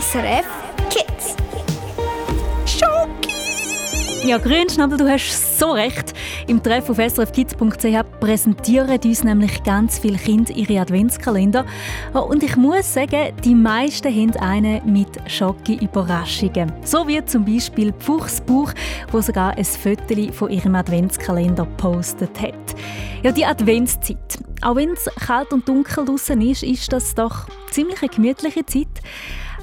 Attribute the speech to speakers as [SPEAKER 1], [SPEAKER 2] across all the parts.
[SPEAKER 1] SRF Kids.
[SPEAKER 2] Ja, Grünschnabel, du hast so recht. Im Treff auf srfkids.ch präsentieren uns nämlich ganz viele Kinder ihre Adventskalender. Und ich muss sagen, die meisten haben einen mit Schocke-Überraschungen. So wie zum Beispiel Fuchsbuch, wo sogar ein Foto von ihrem Adventskalender gepostet hat. Ja, die Adventszeit. Auch wenn es kalt und dunkel draußen ist, ist das doch ziemlich eine gemütliche Zeit.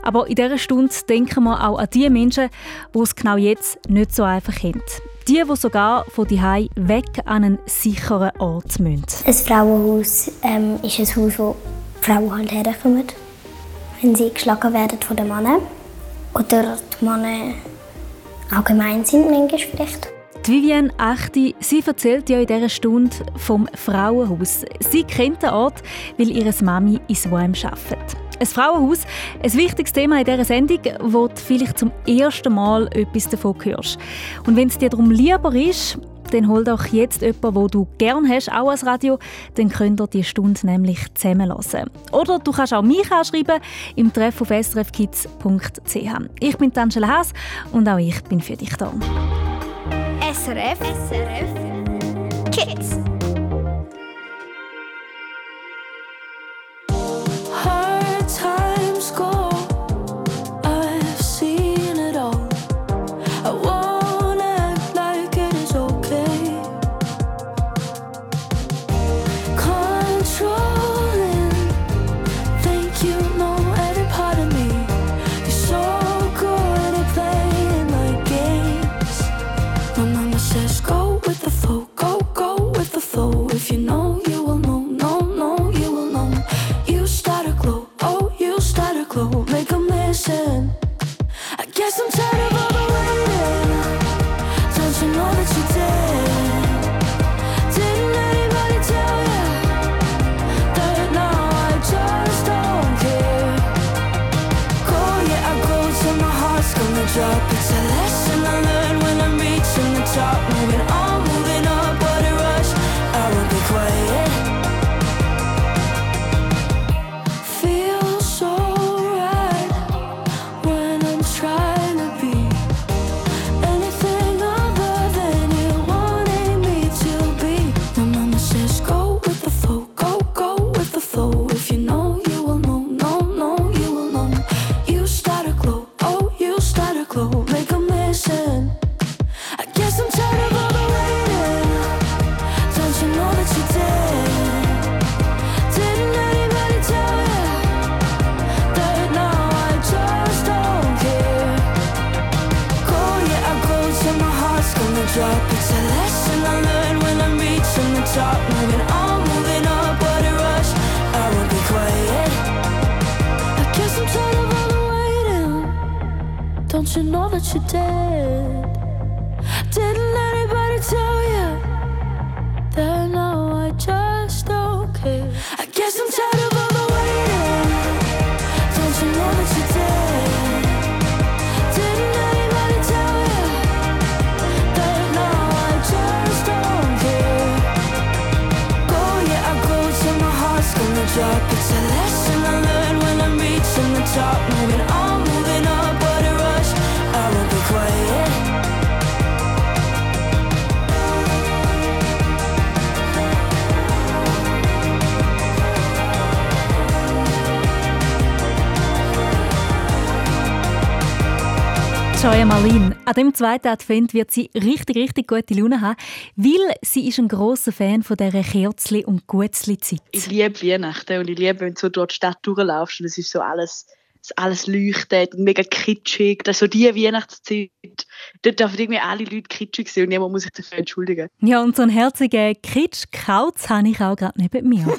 [SPEAKER 2] Aber in dieser Stunde denken wir auch an die Menschen, die es genau jetzt nicht so einfach haben. Die, die sogar von Hause weg an einen sicheren Ort müssen.
[SPEAKER 3] Ein Frauenhaus ähm, ist ein Haus, wo Frauen halt herkommen, wenn sie geschlagen werden von den Männern. Oder die Männer allgemein sind manchmal vielleicht.
[SPEAKER 2] Die Vivienne Achti, sie erzählt ja in dieser Stunde vom Frauenhaus. Sie kennt den Ort, weil ihre Mami in Swaim arbeitet. Ein Frauenhaus, ein wichtiges Thema in dieser Sendung, wo du vielleicht zum ersten Mal etwas davon hörst. Und wenn es dir darum lieber ist, dann hol doch jetzt jemanden, wo du gerne hast, auch als Radio, dann könnt ihr die Stunde nämlich zusammenlassen. Oder du kannst auch mich anschreiben im Treff auf srfkids.ch. Ich bin Angela Haas und auch ich bin für dich da.
[SPEAKER 1] SRF, SRF Kids.
[SPEAKER 2] Joya Marlin. An dem zweiten Advent wird sie richtig, richtig gute Laune haben, weil sie ist ein großer Fan von dieser Kerzli- und Gutzli-Zeit.
[SPEAKER 4] Ich liebe Weihnachten und ich liebe, wenn du so durch die Stadt durchlaufst und es ist so alles, alles leuchtet und mega kitschig. Das ist so die Weihnachtszeit. Dort dürfen irgendwie alle Leute kitschig sein und niemand muss sich dafür entschuldigen.
[SPEAKER 2] Ja, und so einen herzigen Kitsch-Kauz habe ich auch gerade neben mir.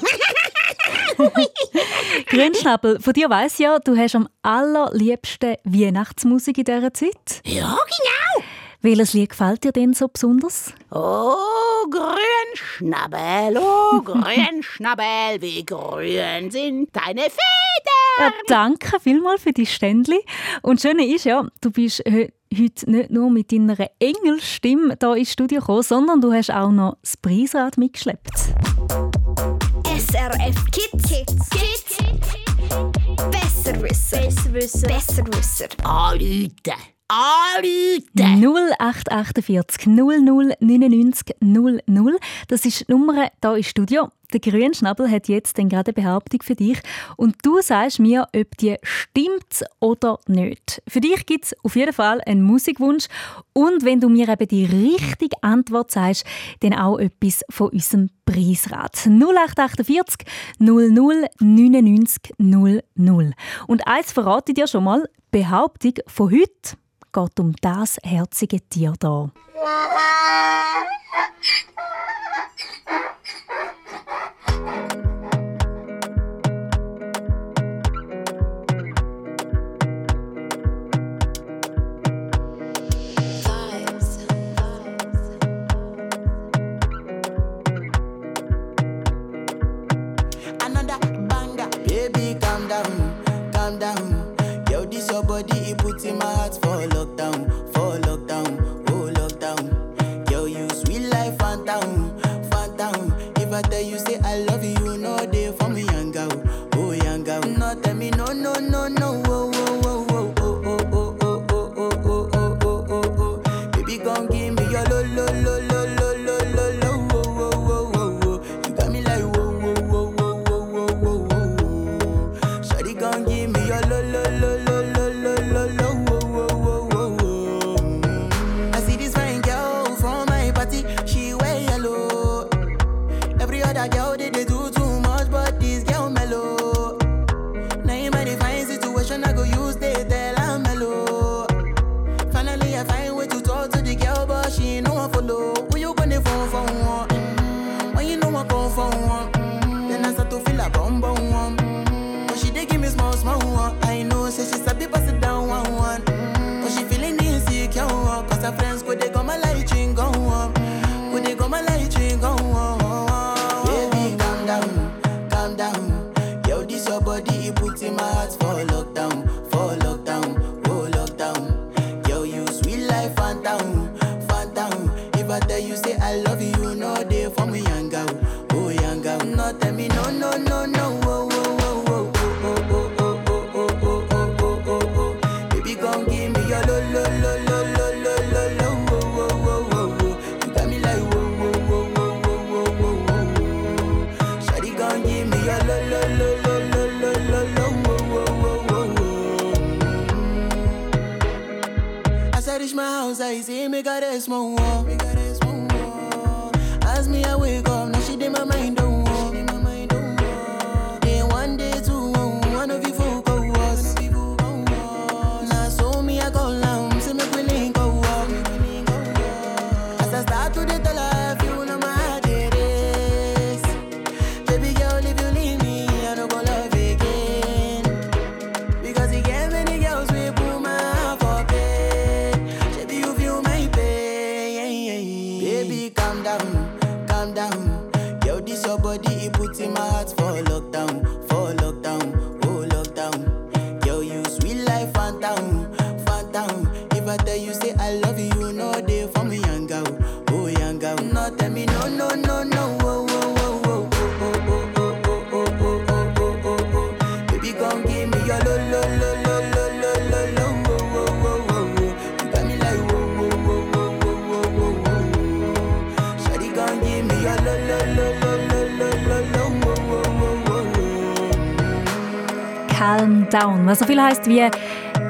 [SPEAKER 2] Grünschnabel, von dir weiss ja, du hast am allerliebsten Weihnachtsmusik in dieser Zeit.
[SPEAKER 5] Ja, genau.
[SPEAKER 2] Welches Lied gefällt dir denn so besonders?
[SPEAKER 5] Oh, Grünschnabel, oh, Grünschnabel, wie grün sind deine Federn!
[SPEAKER 2] Ja, danke vielmals für die Ständli. Und das Schöne ist ja, du bist heute heute nicht nur mit deiner Engelstimme hier ins Studio gekommen, sondern du hast auch noch das Preisrad mitgeschleppt.
[SPEAKER 1] SRF Kids. Kids. Kids. Besserwisser.
[SPEAKER 3] Besserwisser.
[SPEAKER 1] Besserwisser.
[SPEAKER 5] Anrufen anrufen.
[SPEAKER 2] 0848 00 00. Das ist die Nummer hier im Studio. Der Grünschnabel hat jetzt denn gerade eine Behauptung für dich und du sagst mir, ob die stimmt oder nicht. Für dich gibt es auf jeden Fall einen Musikwunsch und wenn du mir eben die richtige Antwort sagst, dann auch etwas von unserem Preisrat. 0848 00 00. Und eins verrate ich dir schon mal, Behauptung von heute geht um das herzige Tier
[SPEAKER 6] da. me a small wa Down, was so
[SPEAKER 2] viel heißt wie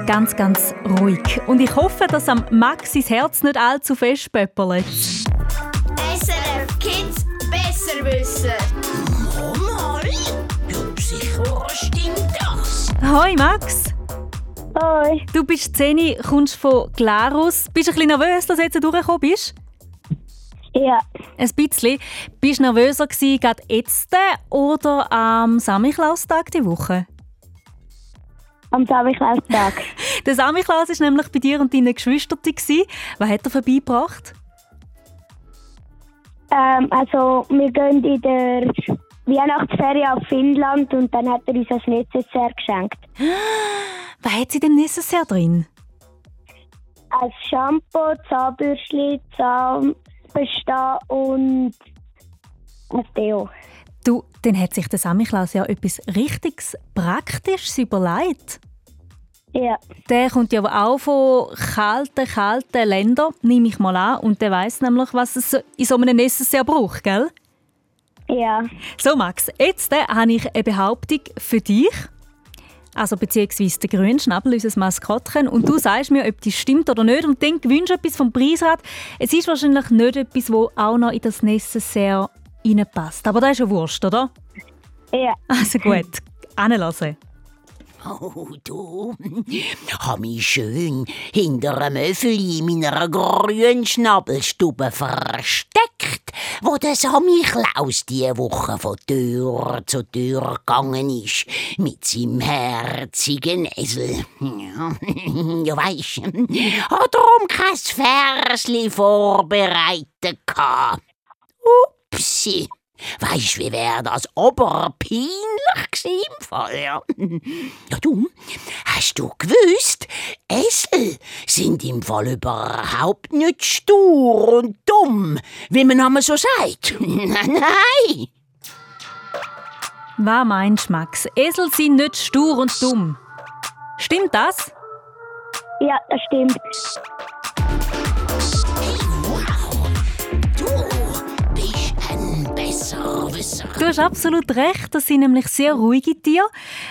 [SPEAKER 2] ganz, ganz ruhig. Und ich hoffe, dass am Max sein Herz nicht allzu fest pöppelt.
[SPEAKER 1] SRF Kids besser
[SPEAKER 5] wissen. Mama, du Psycho, stimmt das?
[SPEAKER 2] Hoi Max.
[SPEAKER 3] Hoi.
[SPEAKER 2] Du bist 10, kommst von Glarus. Bist du ein bisschen nervös, dass du jetzt durchgekommen bist?
[SPEAKER 3] Ja.
[SPEAKER 2] Ein bisschen. Bist du nervöser gewesen, gerade jetzt oder am Samichlaustag die Woche?
[SPEAKER 3] Am Samichlaustag.
[SPEAKER 2] der Samichlaus war nämlich bei dir und deinen Geschwistern. Was hat er vorbeigebracht?
[SPEAKER 3] Ähm, also, wir gehen in der Weihnachtsferien auf Finnland und dann hat er uns ein Necessaire geschenkt.
[SPEAKER 2] Was hat sie dem Necessaire drin?
[SPEAKER 3] Ein Shampoo, Zahnbürstchen, Zahnbestand und ein Deo.
[SPEAKER 2] Du, dann hat sich der Samichlaus ja etwas richtig Praktisches überlegt.
[SPEAKER 3] Ja.
[SPEAKER 2] Der kommt ja auch von kalten, kalten Ländern, nehme ich mal an. Und der weiß nämlich, was es in so einem Necessaire braucht, gell?
[SPEAKER 3] Ja.
[SPEAKER 2] So, Max, jetzt äh, habe ich eine Behauptung für dich. Also beziehungsweise der Grünschnabel, unser Maskottchen. Und du sagst mir, ob das stimmt oder nicht. Und dann gewünscht etwas vom Preisrad. Es ist wahrscheinlich nicht etwas, das auch noch in das Necessaire reinpasst. Aber das ist ja Wurst, oder?
[SPEAKER 3] Ja.
[SPEAKER 2] Also gut, anlassen.
[SPEAKER 5] Oh, du, hab mich schön hinter einem Öffeli in meiner grünen Schnabelstube versteckt, wo der Sammy Klaus diese Woche von Tür zu Tür gegangen ist, mit seinem herzigen Esel. Ja, ja weisst, hat darum kein Versli vorbereitet gehabt. Upsi. Weisst wie wär das oberpeinlich gsi im Fall, ja. Ja, du, hast du gewusst, Esel sind im Fall überhaupt nicht stur und dumm, wie man einmal so sagt. Nein!
[SPEAKER 2] Was meinst du, Max? Esel sind nicht stur und dumm. Stimmt das?
[SPEAKER 3] Ja, das stimmt.
[SPEAKER 5] Du
[SPEAKER 2] hast absolut recht, das sind nämlich sehr ruhige Tiere.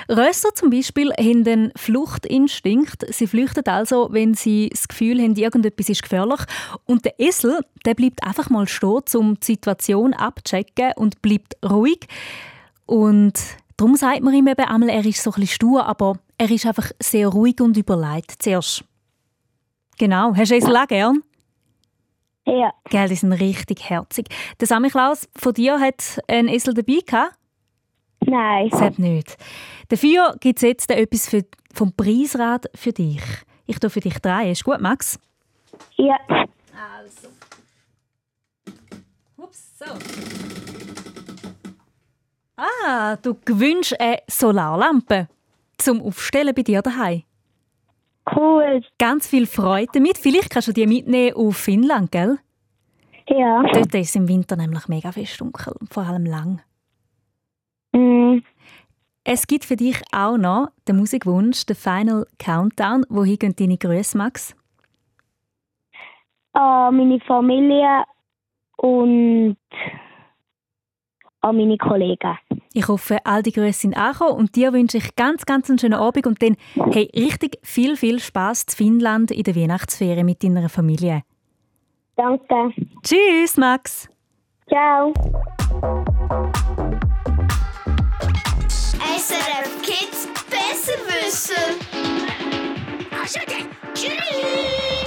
[SPEAKER 2] Rösser zum Beispiel haben den Fluchtinstinkt. Sie flüchten also, wenn sie das Gefühl haben, irgendetwas ist gefährlich. Und der Esel, der bleibt einfach mal stehen, um die Situation abzuchecken und bleibt ruhig. Und darum sagt man ihm eben einmal, er ist so ein bisschen stur, aber er ist einfach sehr ruhig und überlegt zuerst. Genau, hast du Esel auch gern?
[SPEAKER 3] Ja.
[SPEAKER 2] Gell, die sind richtig herzig. Der Sammy Klaus von dir hat einen Esel dabei gehabt?
[SPEAKER 3] Nein.
[SPEAKER 2] Selbst nicht. Dafür gibt es jetzt etwas für, vom Preisrad für dich. Ich tue für dich drei. Ist gut, Max?
[SPEAKER 3] Ja.
[SPEAKER 2] Also. Ups, so. Ah, du gewünschst eine Solarlampe zum Aufstellen bei dir daheim.
[SPEAKER 3] Cool.
[SPEAKER 2] Ganz viel Freude damit. Vielleicht kannst du die mitnehmen auf Finnland, gell?
[SPEAKER 3] Ja.
[SPEAKER 2] Dort ist es im Winter nämlich mega fest dunkel, vor allem lang.
[SPEAKER 3] Mm.
[SPEAKER 2] Es gibt für dich auch noch den Musikwunsch, den Final Countdown. Wohin gehen deine Grüße, Max?
[SPEAKER 3] An meine Familie und an meine Kollegen.
[SPEAKER 2] Ich hoffe, all die Grüße sind angekommen und dir wünsche ich ganz, ganz einen schönen Abend und dann hey, richtig viel, viel Spaß in Finnland in der Weihnachtsferien mit deiner Familie.
[SPEAKER 3] Danke.
[SPEAKER 2] Tschüss, Max!
[SPEAKER 3] Ciao.
[SPEAKER 1] SRF Kids Besserwisser.
[SPEAKER 5] Tschüss!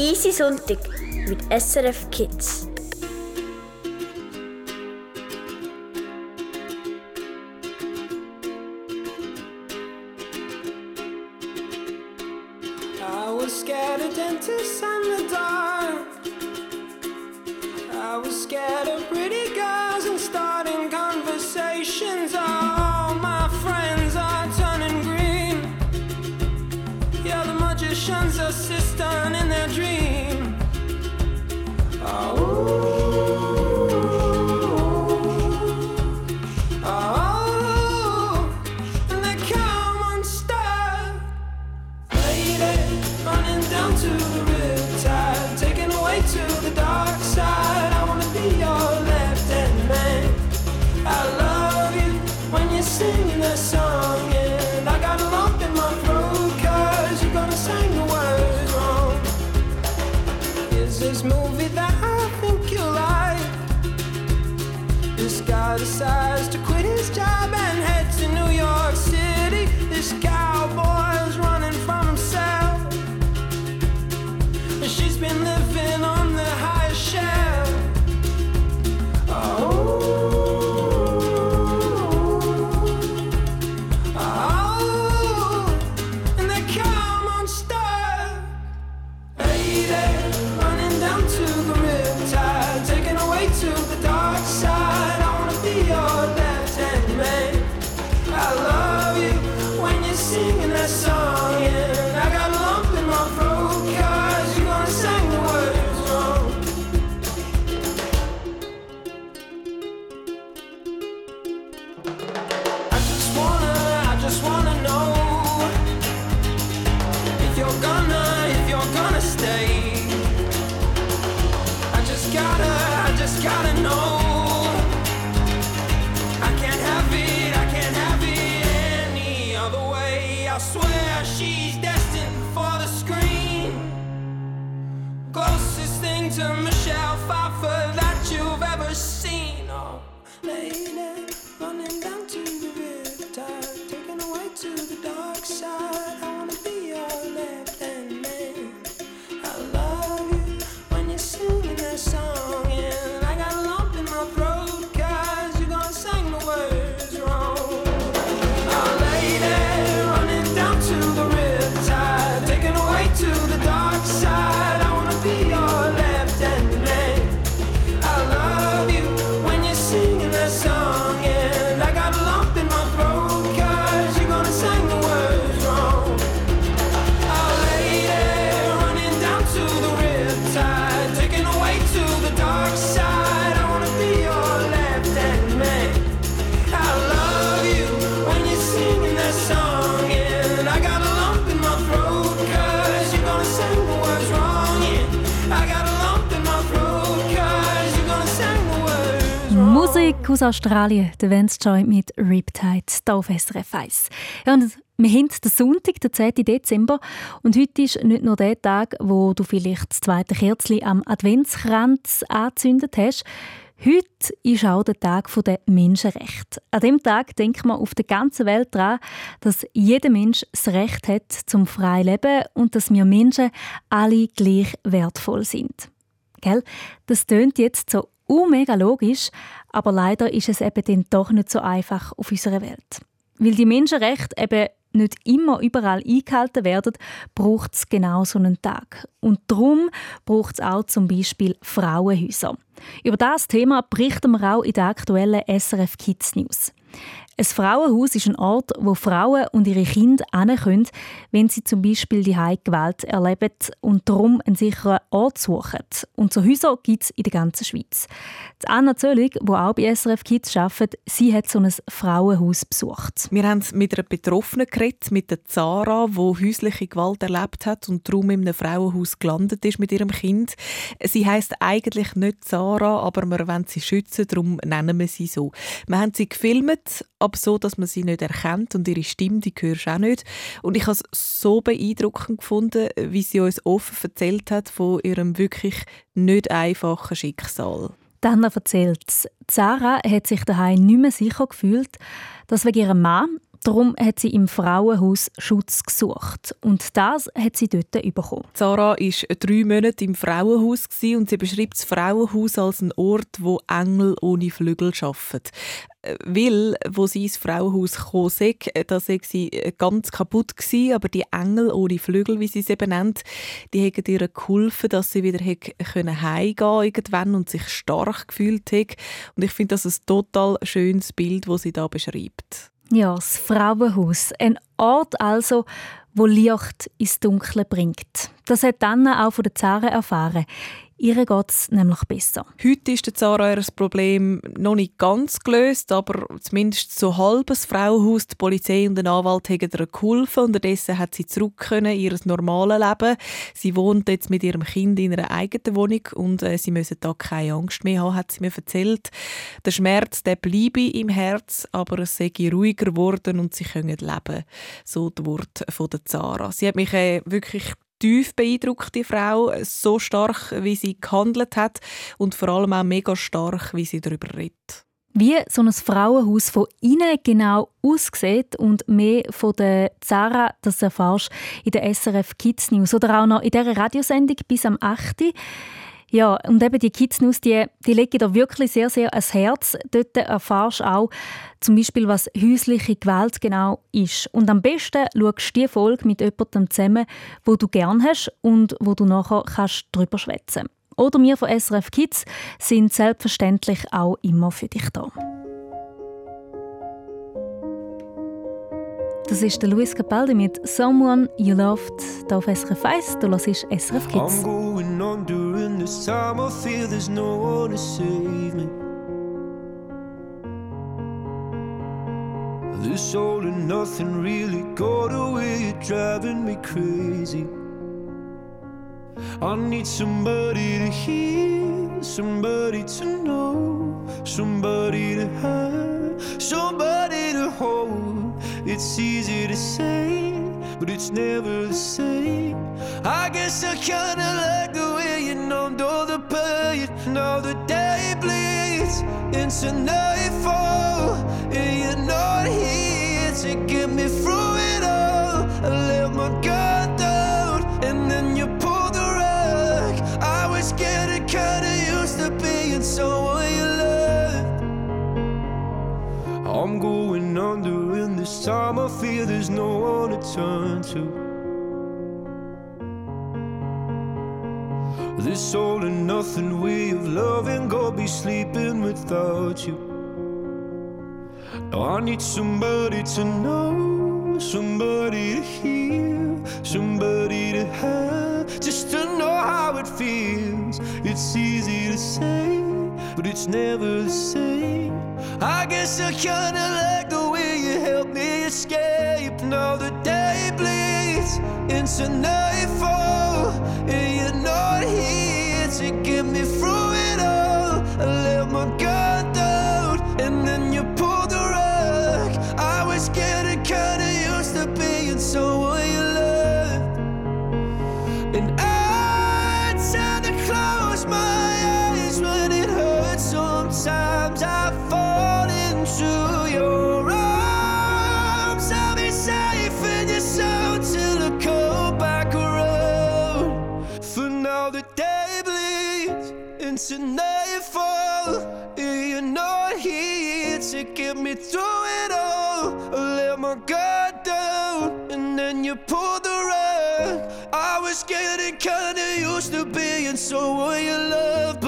[SPEAKER 7] Easy Sonntag mit SRF Kids.
[SPEAKER 2] Australien, der Vance Joy mit Riptide, hier auf SRF 1. Ja, und wir haben den Sonntag, den 10. Dezember. Und heute ist nicht nur der Tag, wo du vielleicht das zweite Kerzchen am Adventskranz angezündet hast. Heute ist auch der Tag der Menschenrechte. An diesem Tag denkt man auf der ganzen Welt daran, dass jeder Mensch das Recht hat zum freien Leben und dass wir Menschen alle gleich wertvoll sind. Gell? Das tönt jetzt so mega logisch, aber leider ist es eben dann doch nicht so einfach auf unserer Welt. Weil die Menschenrechte eben nicht immer überall eingehalten werden, braucht es genau so einen Tag. Und darum braucht es auch zum Beispiel Frauenhäuser. Über das Thema berichten wir auch in der aktuellen SRF Kids News. Ein Frauenhaus ist ein Ort, wo Frauen und ihre Kinder können, wenn sie zum Beispiel die Gewalt erleben und darum einen sicheren Ort suchen. Und so Häuser gibt es in der ganzen Schweiz. Die Anna Zöllig, die auch bei SRF Kids arbeitet, sie hat so ein Frauenhaus besucht.
[SPEAKER 8] Wir haben mit einer Betroffenen geredet, mit der Zara, die häusliche Gewalt erlebt hat und darum in einem Frauenhaus gelandet ist mit ihrem Kind. Sie heißt eigentlich nicht Zara, aber wir wollen sie schützen, darum nennen wir sie so. Wir haben sie gefilmt, aber so, dass man sie nicht erkennt und ihre Stimme, die hörst auch nicht. Und ich habe es so beeindruckend gefunden, wie sie uns offen erzählt hat von ihrem wirklich nicht einfachen Schicksal.
[SPEAKER 2] Dann erzählt Sarah hat sich daheim nicht mehr sicher gefühlt, dass wegen ihrem Mann,
[SPEAKER 9] Darum hat sie im Frauenhaus Schutz gesucht. Und das hat sie dort bekommen.
[SPEAKER 8] Sarah war drei Monate im Frauenhaus und sie beschreibt das Frauenhaus als einen Ort, wo Engel ohne Flügel arbeiten. Äh, weil, wo sie ins Frauenhaus kam, äh, da sei sie äh, ganz kaputt gewesen, aber die Engel ohne Flügel, wie sie sie eben nennt, die haben ihr geholfen, dass sie wieder können heimgehen irgendwann und sich stark gefühlt hat. Und ich finde das ein total schönes Bild, das sie da beschreibt.
[SPEAKER 9] Ja, das Frauenhaus. Ein Ort also, wo Licht ins Dunkle bringt. Das hat dann auch von der Zara erfahren. Ihr geht es nämlich besser.
[SPEAKER 8] Heute ist der Zara ihr Problem noch nicht ganz gelöst, aber zumindest so halbes Frauenhaus, die Polizei und der Anwalt haben ihr geholfen. Unterdessen hat sie zurück können ihr normales Leben. Sie wohnt jetzt mit ihrem Kind in einer eigenen Wohnung und äh, sie müssen da keine Angst mehr haben, hat sie mir erzählt. Der Schmerz der bleibe im Herz, aber es sei ruhiger geworden und sie können leben. So das Wort von der Zara. Sie hat mich äh, wirklich tief beeindruckt, die Frau. So stark, wie sie gehandelt hat und vor allem auch mega stark, wie sie darüber redet.
[SPEAKER 9] Wie so ein Frauenhaus von innen genau aussieht und mehr von der Zara, das erfährst in der SRF Kids News oder auch noch in dieser Radiosendung bis am 8. Ja, und eben die Kids News, die, die legen da wirklich sehr, sehr ans Herz. Dort erfährst du auch zum Beispiel, was häusliche Gewalt genau ist. Und am besten schaust du diese Folge mit jemandem zusammen, wo du gerne hast und wo du nachher kannst drüber schwätzen Oder wir von SRF Kids sind selbstverständlich auch immer für dich da. Das ist der Luis Capaldi mit Someone You Loved hier auf SRF 1. Du hörst SRF Kids. During this time I feel there's no one to save me. This all and nothing really got away Driving me crazy. I need somebody to hear Somebody to know Somebody to have Somebody to hold. It's easy to say, but it's never the same. I guess I kinda let the into nightfall, and you're not here to get me through it all. I let my guard down, and then you pulled the rug. I was getting kinda used to being someone you loved. I'm going under this time I feel there's no one to turn to. All and nothing way of loving, go be sleeping without you. Now I need somebody to know, somebody to hear, somebody to have, just to know how it feels. It's easy to say, but it's never the same. I guess I kinda like the way you help me escape. Now the day bleeds into nightfall, and you're not here to get me through to being someone you love,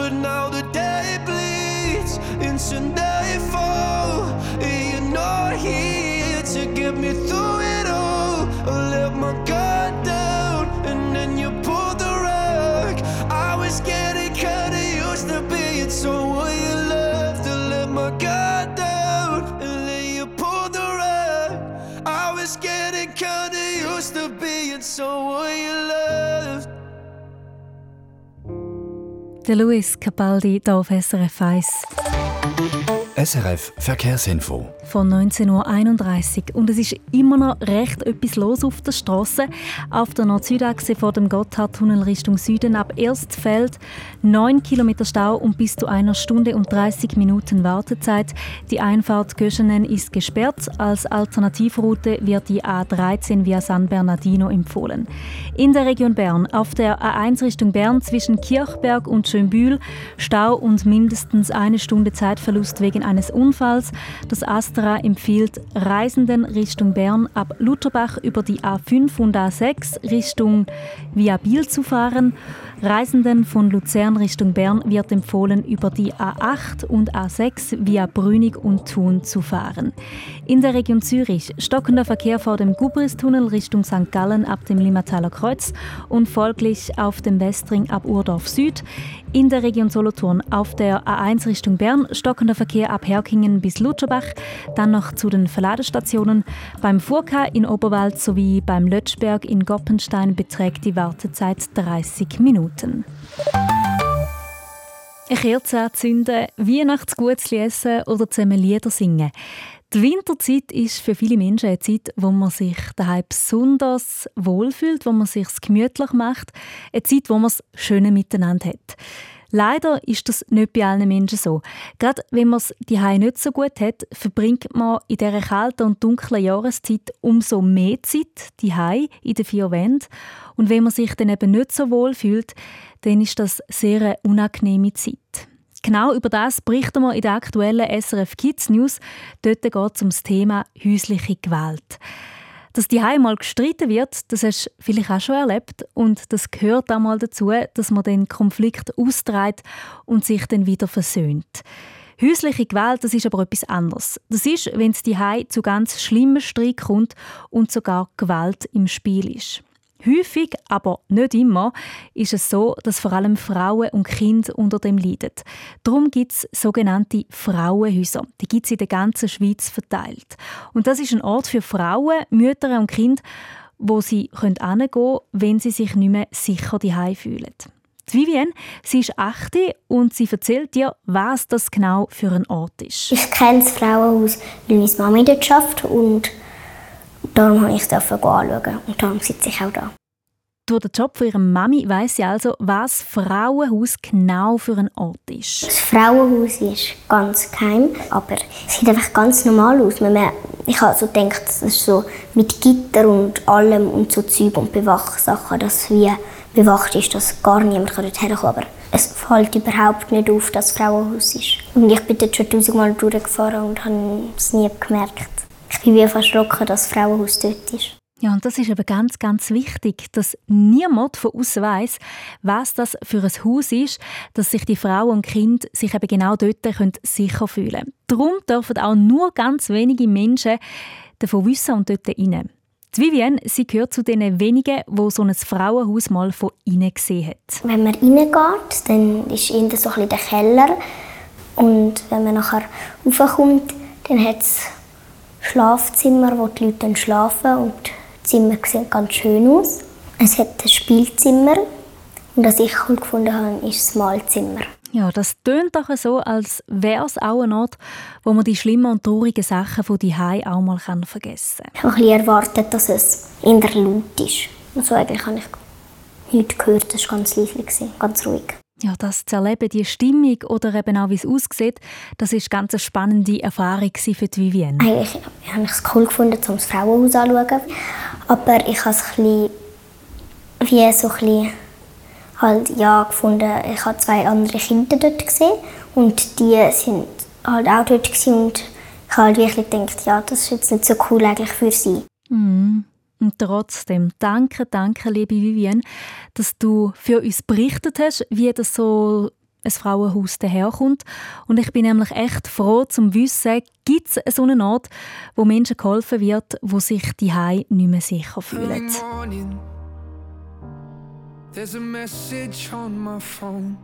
[SPEAKER 9] Der Luis Capaldi auf SRF 1.
[SPEAKER 10] SRF Verkehrsinfo.
[SPEAKER 2] Von 19.31 Uhr. Und es ist immer noch recht etwas los auf der Straße. Auf der Nord-Süd-Achse vor dem Gotthardtunnel Richtung Süden ab Erstfeld 9 Kilometer Stau und bis zu einer Stunde und 30 Minuten Wartezeit. Die Einfahrt Göschenen ist gesperrt. Als Alternativroute wird die A13 via San Bernardino empfohlen. In der Region Bern auf der A1 Richtung Bern zwischen Kirchberg und Schönbühl Stau und mindestens eine Stunde Zeitverlust wegen eines Unfalls. Das Astra empfiehlt Reisenden Richtung Bern ab Lutherbach über die A5 und A6 Richtung Via Biel zu fahren. Reisenden von Luzern Richtung Bern wird empfohlen, über die A8 und A6 via Brünig und Thun zu fahren. In der Region Zürich stockender Verkehr vor dem Gubristunnel Richtung St. Gallen ab dem Limmataler Kreuz und folglich auf dem Westring ab Urdorf Süd. In der Region Solothurn auf der A1 Richtung Bern stockender Verkehr ab Herkingen bis Lutscherbach, dann noch zu den Verladestationen. Beim Furka in Oberwald sowie beim Lötschberg in Goppenstein beträgt die Wartezeit 30 Minuten. Eine Kerze anzünden, Weihnachtsgutzli essen oder zusammen Lieder singen. Die Winterzeit ist für viele Menschen eine Zeit, wo man sich daheim besonders wohlfühlt, wo man sich gemütlich macht, eine Zeit, wo man es schön miteinander hat. Leider ist das nicht bei allen Menschen so. Gerade wenn man es die nicht so gut hat, verbringt man in dieser kalten und dunklen Jahreszeit umso mehr Zeit die in den vier Wänden. Und wenn man sich dann eben nicht so wohl fühlt, dann ist das sehr eine unangenehme Zeit. Genau über das berichten wir in der aktuellen SRF Kids News. Dort geht es um das Thema häusliche Gewalt. Dass die mal gestritten wird, das hast du vielleicht auch schon erlebt. Und das gehört auch mal dazu, dass man den Konflikt austreibt und sich dann wieder versöhnt. Häusliche Gewalt, das ist aber etwas anderes. Das ist, wenn es die zu ganz schlimmen Streit kommt und sogar Gewalt im Spiel ist. Häufig, aber nicht immer, ist es so, dass vor allem Frauen und Kinder unter dem leiden. Darum gibt es sogenannte Frauenhäuser. Die gibt es in der ganzen Schweiz verteilt. Und das ist ein Ort für Frauen, Mütter und Kinder, wo sie hingehen können, wenn sie sich nicht mehr sicher daheim fühlen. Die Vivienne, sie ist 8 und sie erzählt dir, was das genau für ein Ort ist.
[SPEAKER 3] Ich kenne das Frauenhaus, weil meine Mama dort arbeitet und darum habe ich es anschauen und darum sitze ich auch da.
[SPEAKER 2] Durch den Job von ihrer Mami weiss sie also, was Frauenhaus genau für ein Ort ist.
[SPEAKER 3] Das Frauenhaus ist ganz geheim, aber es sieht einfach ganz normal aus. Ich habe so gedacht, es ist so mit Gitter und allem und so Zeug und Bewachsachen, dass es wie bewacht ist, dass gar niemand dort herkommen kann. Aber es fällt überhaupt nicht auf, dass es Frauenhaus ist. Und ich bin dort schon tausendmal durchgefahren und habe es nie gemerkt. Ich bin wie erschrocken, dass das Frauenhaus dort ist.
[SPEAKER 2] Ja, und das ist eben ganz, ganz wichtig, dass niemand von uns weiß, was das für ein Haus ist, dass sich die Frauen und Kinder sich eben genau dort können sicher fühlen können. Darum dürfen auch nur ganz wenige Menschen davon wissen und dort rein. Die Vivienne, sie gehört zu den wenigen, die so ein Frauenhaus mal von innen gesehen hat.
[SPEAKER 3] Wenn man reingeht, dann ist innen so ein der Keller. Und wenn man nachher raufkommt, dann hat es Schlafzimmer, wo die Leute dann schlafen und die Zimmer sehen ganz schön aus. Es hat ein Spielzimmer und was ich cool gefunden habe, ist das Malzimmer.
[SPEAKER 2] Ja, das tönt doch so, als wäre es auch ein Ort, wo man die schlimmen und traurigen Sachen von die auch mal vergessen kann.
[SPEAKER 3] Ich habe ein erwartet, dass es in der laut ist. Also eigentlich habe ich nichts gehört, es war ganz leise, ganz ruhig.
[SPEAKER 2] Ja, das zu erleben, die Stimmung oder eben auch, wie es aussieht, das ist ganz eine spannende Erfahrung für die Vivienne.
[SPEAKER 3] Eigentlich habe ich es cool gefunden, um das Frauenhaus anzuschauen. Aber ich habe es ein bisschen, wie so ein bisschen halt, ja, gefunden, ich habe zwei andere Kinder dort gesehen und die sind halt auch dort und ich habe halt wirklich gedacht, ja, das ist jetzt nicht so cool eigentlich für sie.
[SPEAKER 2] Mm. Und trotzdem, danke, danke, liebe Vivienne, dass du für uns berichtet hast, wie das so ein Frauenhaus daherkommt. Und ich bin nämlich echt froh zu wissen, gibt es so einen Ort, wo Menschen geholfen wird, wo sich die nicht mehr sicher fühlen. There's a message on my phone.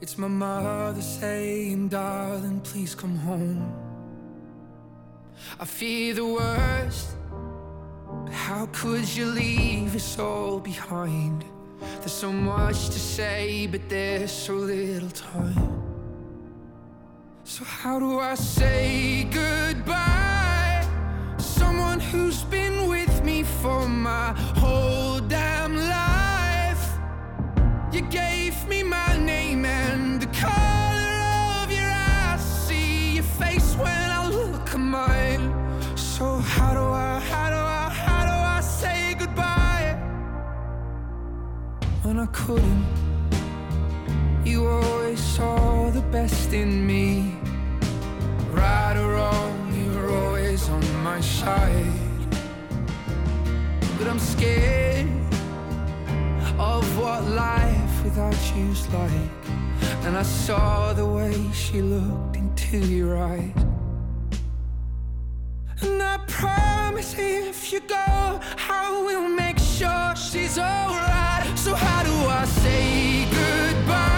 [SPEAKER 2] It's my mother saying, darling, please come home. I fear the worst. How could you leave us all behind? There's so much to say, but there's so little time.
[SPEAKER 11] So, how do I say goodbye? Someone who's been with me for my whole damn life. You gave me my name and the color of your eyes. See your face when I look at mine. So, how do I, how do I, I couldn't, you always saw the best in me. Right or wrong, you were always on my side. But I'm scared of what life without you's like. And I saw the way she looked into your eyes. And I promise if you go, I will make sure she's alright. So, how do I say goodbye?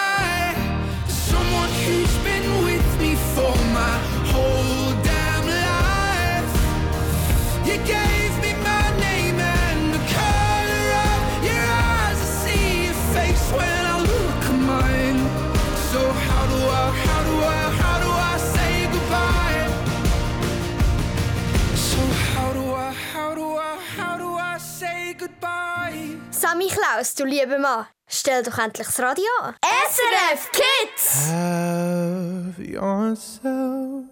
[SPEAKER 11] Goodbye?
[SPEAKER 1] Sammy Klaus, du lieber Mann, stell doch endlich das Radio an. SRF Kids!
[SPEAKER 12] Have yourself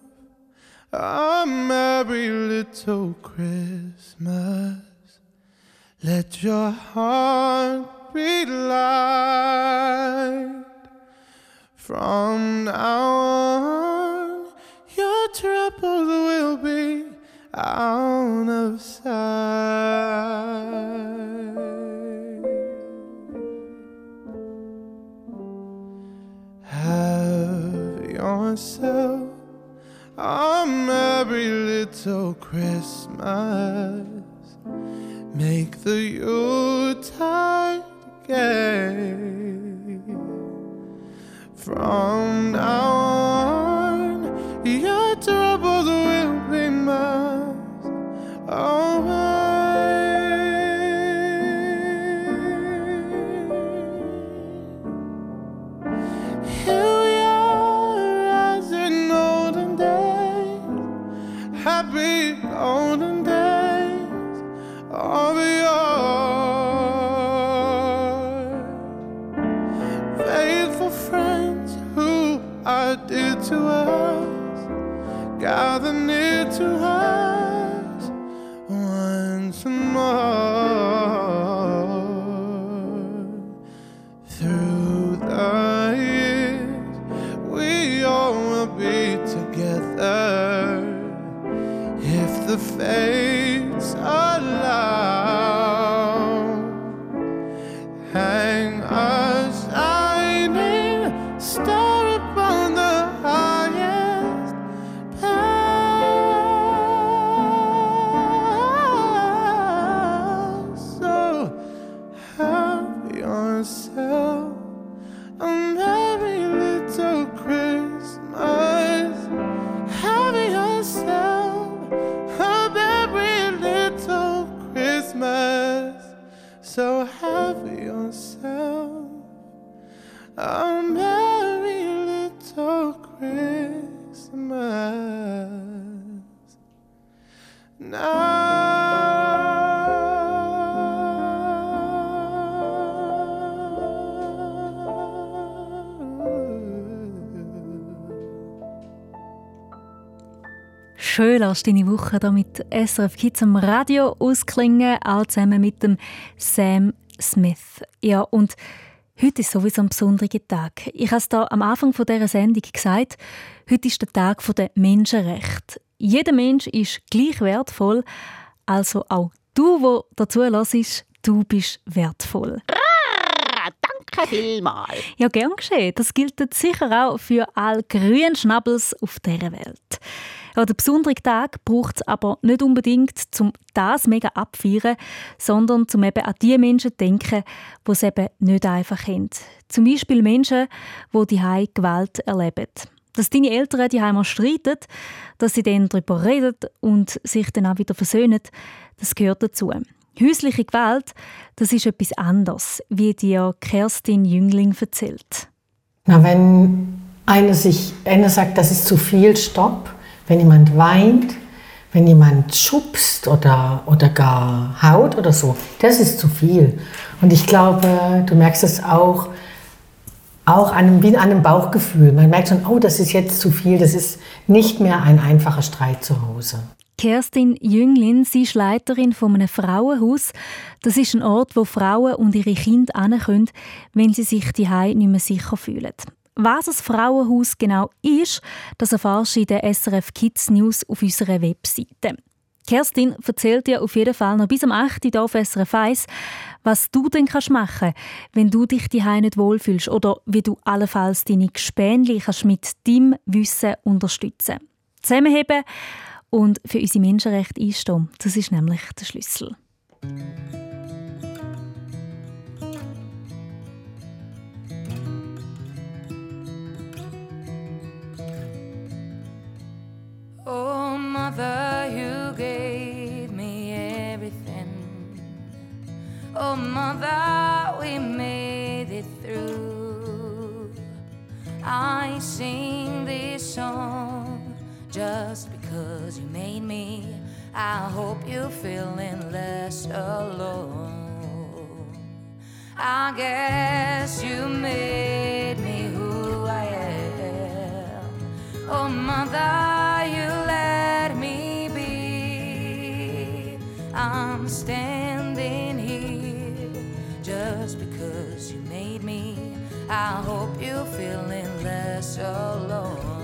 [SPEAKER 12] a merry little Christmas. Let your heart be light. From now on, your troubles will be out of sight. Little Christmas. Make the Yuletide gay. From
[SPEAKER 2] Schön lässt deine Woche hier mit SRF Kids am Radio ausklingen, auch zusammen mit dem Sam Smith. Ja, und Heute ist sowieso ein besonderer Tag. Ich habe es da am Anfang dieser Sendung gesagt. Heute ist der Tag der Menschenrechte. Jeder Mensch ist gleich wertvoll, also auch du, wo dazu hörst, du bist wertvoll.
[SPEAKER 5] Danke vielmals.
[SPEAKER 2] Ja, gern geschehen. Das gilt sicher auch für all grünen Schnabels auf dieser Welt. Ja, der besondere Tag braucht es aber nicht unbedingt, um das mega abfeiern, sondern um eben an die Menschen zu denken, die es eben nicht einfach haben. Zum Beispiel Menschen, die die Gewalt erleben. Dass deine Eltern die mal streiten, dass sie dann darüber reden und sich dann auch wieder versöhnen, das gehört dazu. Häusliche Gewalt, das ist etwas anderes, wie dir Kerstin Jüngling erzählt.
[SPEAKER 13] Na, wenn einer, sich, einer sagt, das ist zu viel, stopp. Wenn jemand weint, wenn jemand schubst oder, oder gar haut oder so, das ist zu viel. Und ich glaube, du merkst es auch, auch an, wie an einem Bauchgefühl. Man merkt schon, oh, das ist jetzt zu viel, das ist nicht mehr ein einfacher Streit zu Hause.
[SPEAKER 2] Kerstin Jünglin, sie ist Leiterin von einem Frauenhaus. Das ist ein Ort, wo Frauen und ihre Kinder können, wenn sie sich die nicht mehr sicher fühlen. Was das Frauenhaus genau ist, das erfährst du in der SRF Kids News auf unserer Webseite. Kerstin erzählt dir auf jeden Fall noch bis am 8. Uhr auf SRF 1, was du denn kannst machen wenn du dich die nicht wohlfühlst oder wie du allenfalls deine kannst mit deinem Wissen unterstützen. Zusammenheben und für unsere Menschenrechte einstehen. Das ist nämlich der Schlüssel.
[SPEAKER 1] Oh, mother, you gave me everything. Oh, mother, we made it through. I sing this song just because you made me. I hope you're feeling less alone. I guess you made me. Oh, mother, you let me be. I'm standing here just because you made me. I hope you're feeling less alone.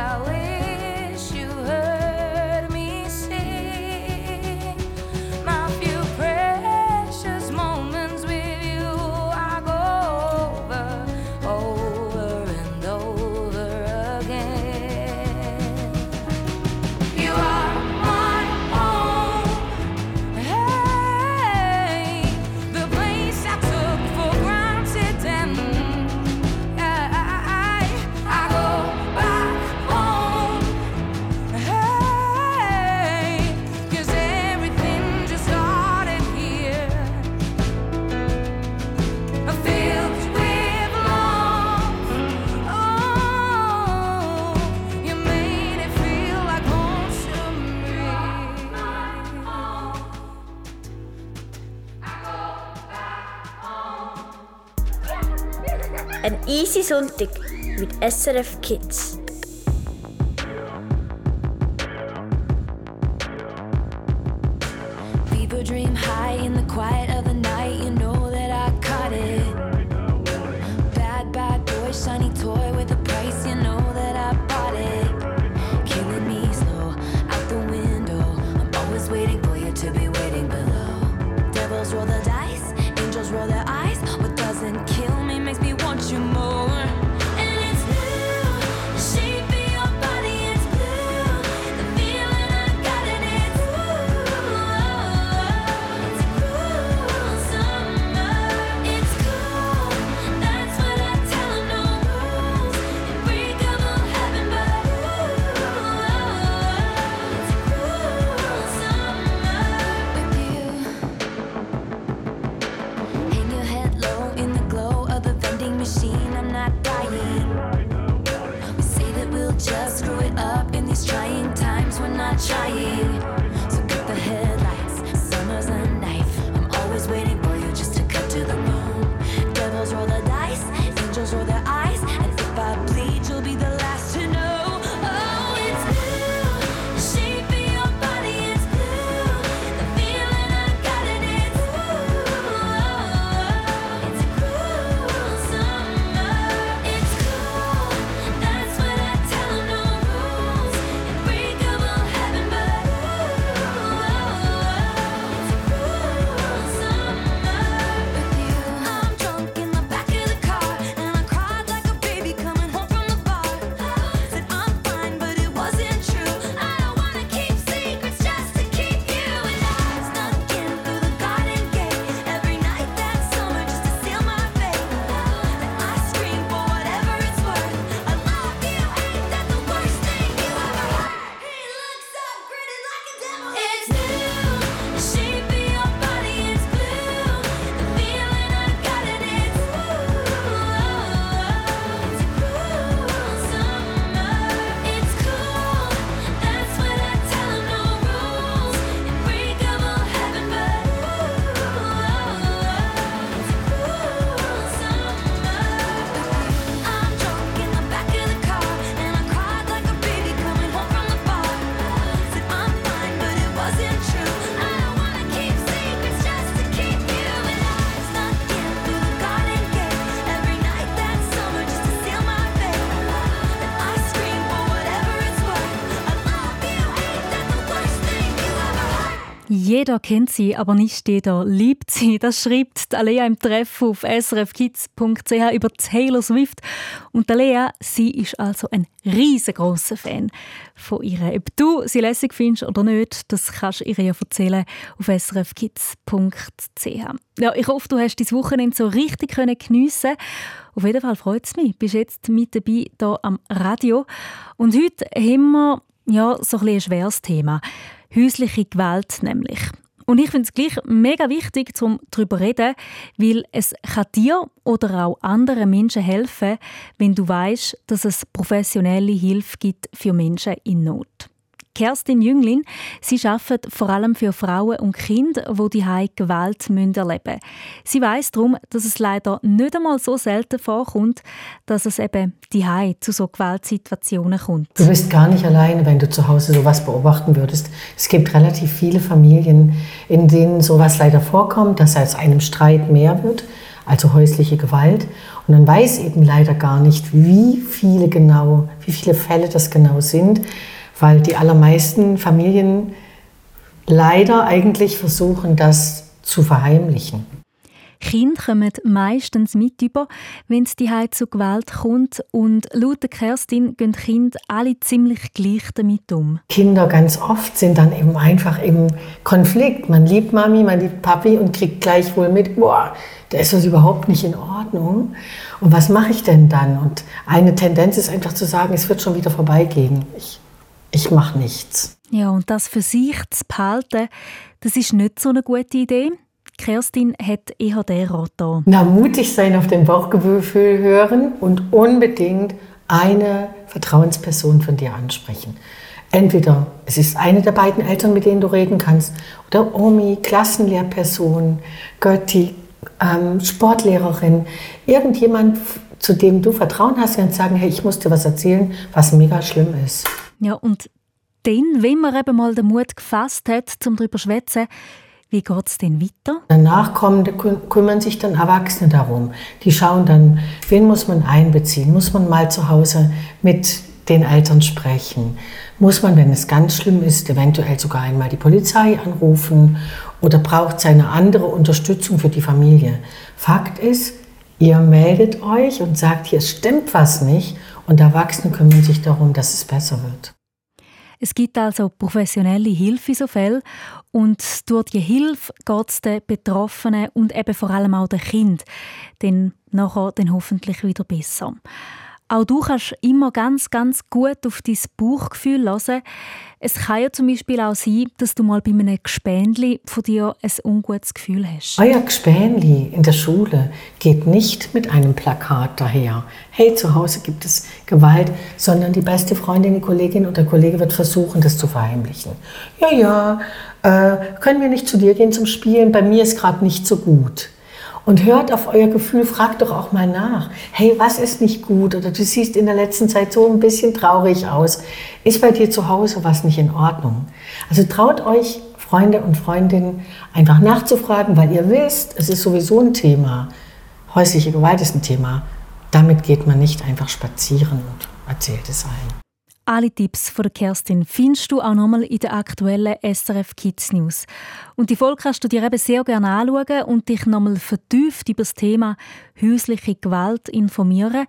[SPEAKER 1] away. Sonntag mit SRF Kids.
[SPEAKER 2] Jeder kennt sie, aber nicht jeder liebt sie. Das schreibt Alea im Treff auf srfkids.ch über Taylor Swift. Und Alea, sie ist also ein riesengroßer Fan von ihr. Ob du sie lässig findest oder nicht, das kannst du ihr ja erzählen auf srfkids.ch. Ja, ich hoffe, du hast dein Wochenende so richtig geniessen Auf jeden Fall freut es mich. Du bist jetzt mit dabei hier am Radio. Und heute haben wir ja, so ein, ein schweres Thema. Häusliche Gewalt nämlich. Und ich finde es gleich mega wichtig, um darüber zu reden, weil es kann dir oder auch anderen Menschen helfen, wenn du weißt, dass es professionelle Hilfe gibt für Menschen in Not. Kerstin Jünglin, sie arbeitet vor allem für Frauen und Kinder, die die Gewalt erleben müssen. Sie weiß darum, dass es leider nicht einmal so selten vorkommt, dass es eben die zu so Gewaltsituationen kommt.
[SPEAKER 13] Du bist gar nicht alleine, wenn du zu Hause sowas beobachten würdest. Es gibt relativ viele Familien, in denen sowas leider vorkommt, dass aus einem Streit mehr wird, also häusliche Gewalt. Und man weiß eben leider gar nicht, wie viele genau, wie viele Fälle das genau sind, weil die allermeisten Familien leider eigentlich versuchen, das zu verheimlichen.
[SPEAKER 2] Kinder kommen meistens mit über, wenn es die zu Gewalt kommt. Und laut der Kerstin gehen Kinder alle ziemlich gleich damit um.
[SPEAKER 13] Kinder ganz oft sind dann eben einfach im Konflikt. Man liebt Mami, man liebt Papi und kriegt gleichwohl mit, boah, da ist das überhaupt nicht in Ordnung. Und was mache ich denn dann? Und eine Tendenz ist einfach zu sagen, es wird schon wieder vorbeigehen. Ich, ich mache nichts.
[SPEAKER 2] Ja, und das für sich zu behalten, das ist nicht so eine gute Idee. Kerstin hat eher den Rat da.
[SPEAKER 13] Na, mutig sein, auf den Bauchgefühl hören und unbedingt eine Vertrauensperson von dir ansprechen. Entweder es ist eine der beiden Eltern, mit denen du reden kannst, oder Omi, Klassenlehrperson, Götti, ähm, Sportlehrerin, irgendjemand, zu dem du Vertrauen hast, kannst sagen, hey, ich muss dir was erzählen, was mega schlimm ist.
[SPEAKER 2] Ja, und dann, wenn man eben mal den Mut gefasst hat, zum drüber zu schwätzen, wie geht es denn weiter?
[SPEAKER 13] Danach kommen, kü- kümmern sich dann Erwachsene darum. Die schauen dann, wen muss man einbeziehen? Muss man mal zu Hause mit den Eltern sprechen? Muss man, wenn es ganz schlimm ist, eventuell sogar einmal die Polizei anrufen? Oder braucht es eine andere Unterstützung für die Familie? Fakt ist, ihr meldet euch und sagt, hier stimmt was nicht. Und Erwachsene kümmern sich darum, dass es besser wird.
[SPEAKER 2] Es gibt also professionelle Hilfe so Fällen und durch die Hilfe geht es den Betroffenen und eben vor allem auch den Kind dann nachher dann hoffentlich wieder besser. Auch du kannst immer ganz, ganz gut auf dein Bauchgefühl hören. Es kann ja zum Beispiel auch sein, dass du mal bei einem Gespendli von dir ein ungutes Gefühl hast.
[SPEAKER 13] Euer Gespänli in der Schule geht nicht mit einem Plakat daher. Hey, zu Hause gibt es Gewalt, sondern die beste Freundin, die Kollegin oder Kollege wird versuchen, das zu verheimlichen. Ja, ja, äh, können wir nicht zu dir gehen zum Spielen? Bei mir ist gerade nicht so gut. Und hört auf euer Gefühl, fragt doch auch mal nach. Hey, was ist nicht gut? Oder du siehst in der letzten Zeit so ein bisschen traurig aus. Ist bei dir zu Hause was nicht in Ordnung? Also traut euch, Freunde und Freundinnen, einfach nachzufragen, weil ihr wisst, es ist sowieso ein Thema. Häusliche Gewalt ist ein Thema. Damit geht man nicht einfach spazieren und erzählt es allen.
[SPEAKER 2] Alle Tipps von Kerstin findest du auch nochmal in der aktuellen SRF Kids News. Und die Folge kannst du dir eben sehr gerne anschauen und dich nochmal vertieft über das Thema häusliche Gewalt informieren.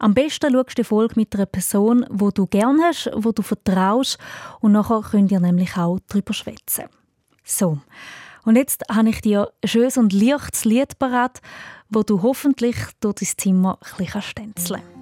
[SPEAKER 2] Am besten schaust du die Folge mit einer Person, wo du gerne hast, wo du vertraust und nachher könnt ihr nämlich auch darüber schwätzen. So, und jetzt habe ich dir ein schönes und leichtes Lied parat, wo du hoffentlich durch dein Zimmer ein bisschen stänzeln kannst.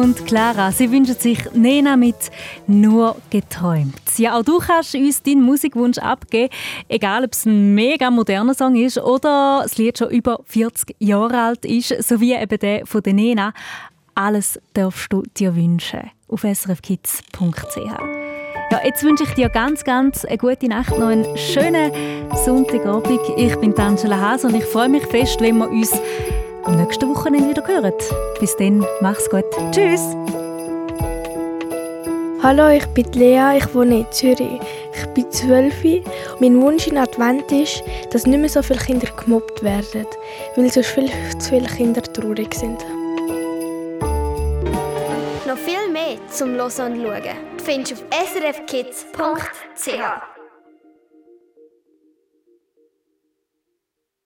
[SPEAKER 2] Und Clara, sie wünschen sich Nena mit «Nur geträumt». Ja, auch du kannst uns deinen Musikwunsch abgeben, egal ob es ein mega moderner Song ist oder das Lied schon über 40 Jahre alt ist, sowie eben der von der Nena. Alles darfst du dir wünschen auf srfkids.ch. Ja, jetzt wünsche ich dir ganz, ganz eine gute Nacht, noch einen schönen Sonntagabend. Ich bin Angela Hase und ich freue mich fest, wenn wir uns am nächsten Wochenende wieder hören. Bis dann, mach's gut. Tschüss!
[SPEAKER 14] Hallo, ich bin Lea, ich wohne in Zürich. Ich bin 12. Mein Wunsch in Advent ist, dass nicht mehr so viele Kinder gemobbt werden, weil sonst viel zu viele Kinder traurig sind.
[SPEAKER 1] Noch viel mehr zum Hören und Schauen findest du auf srfkids.ch.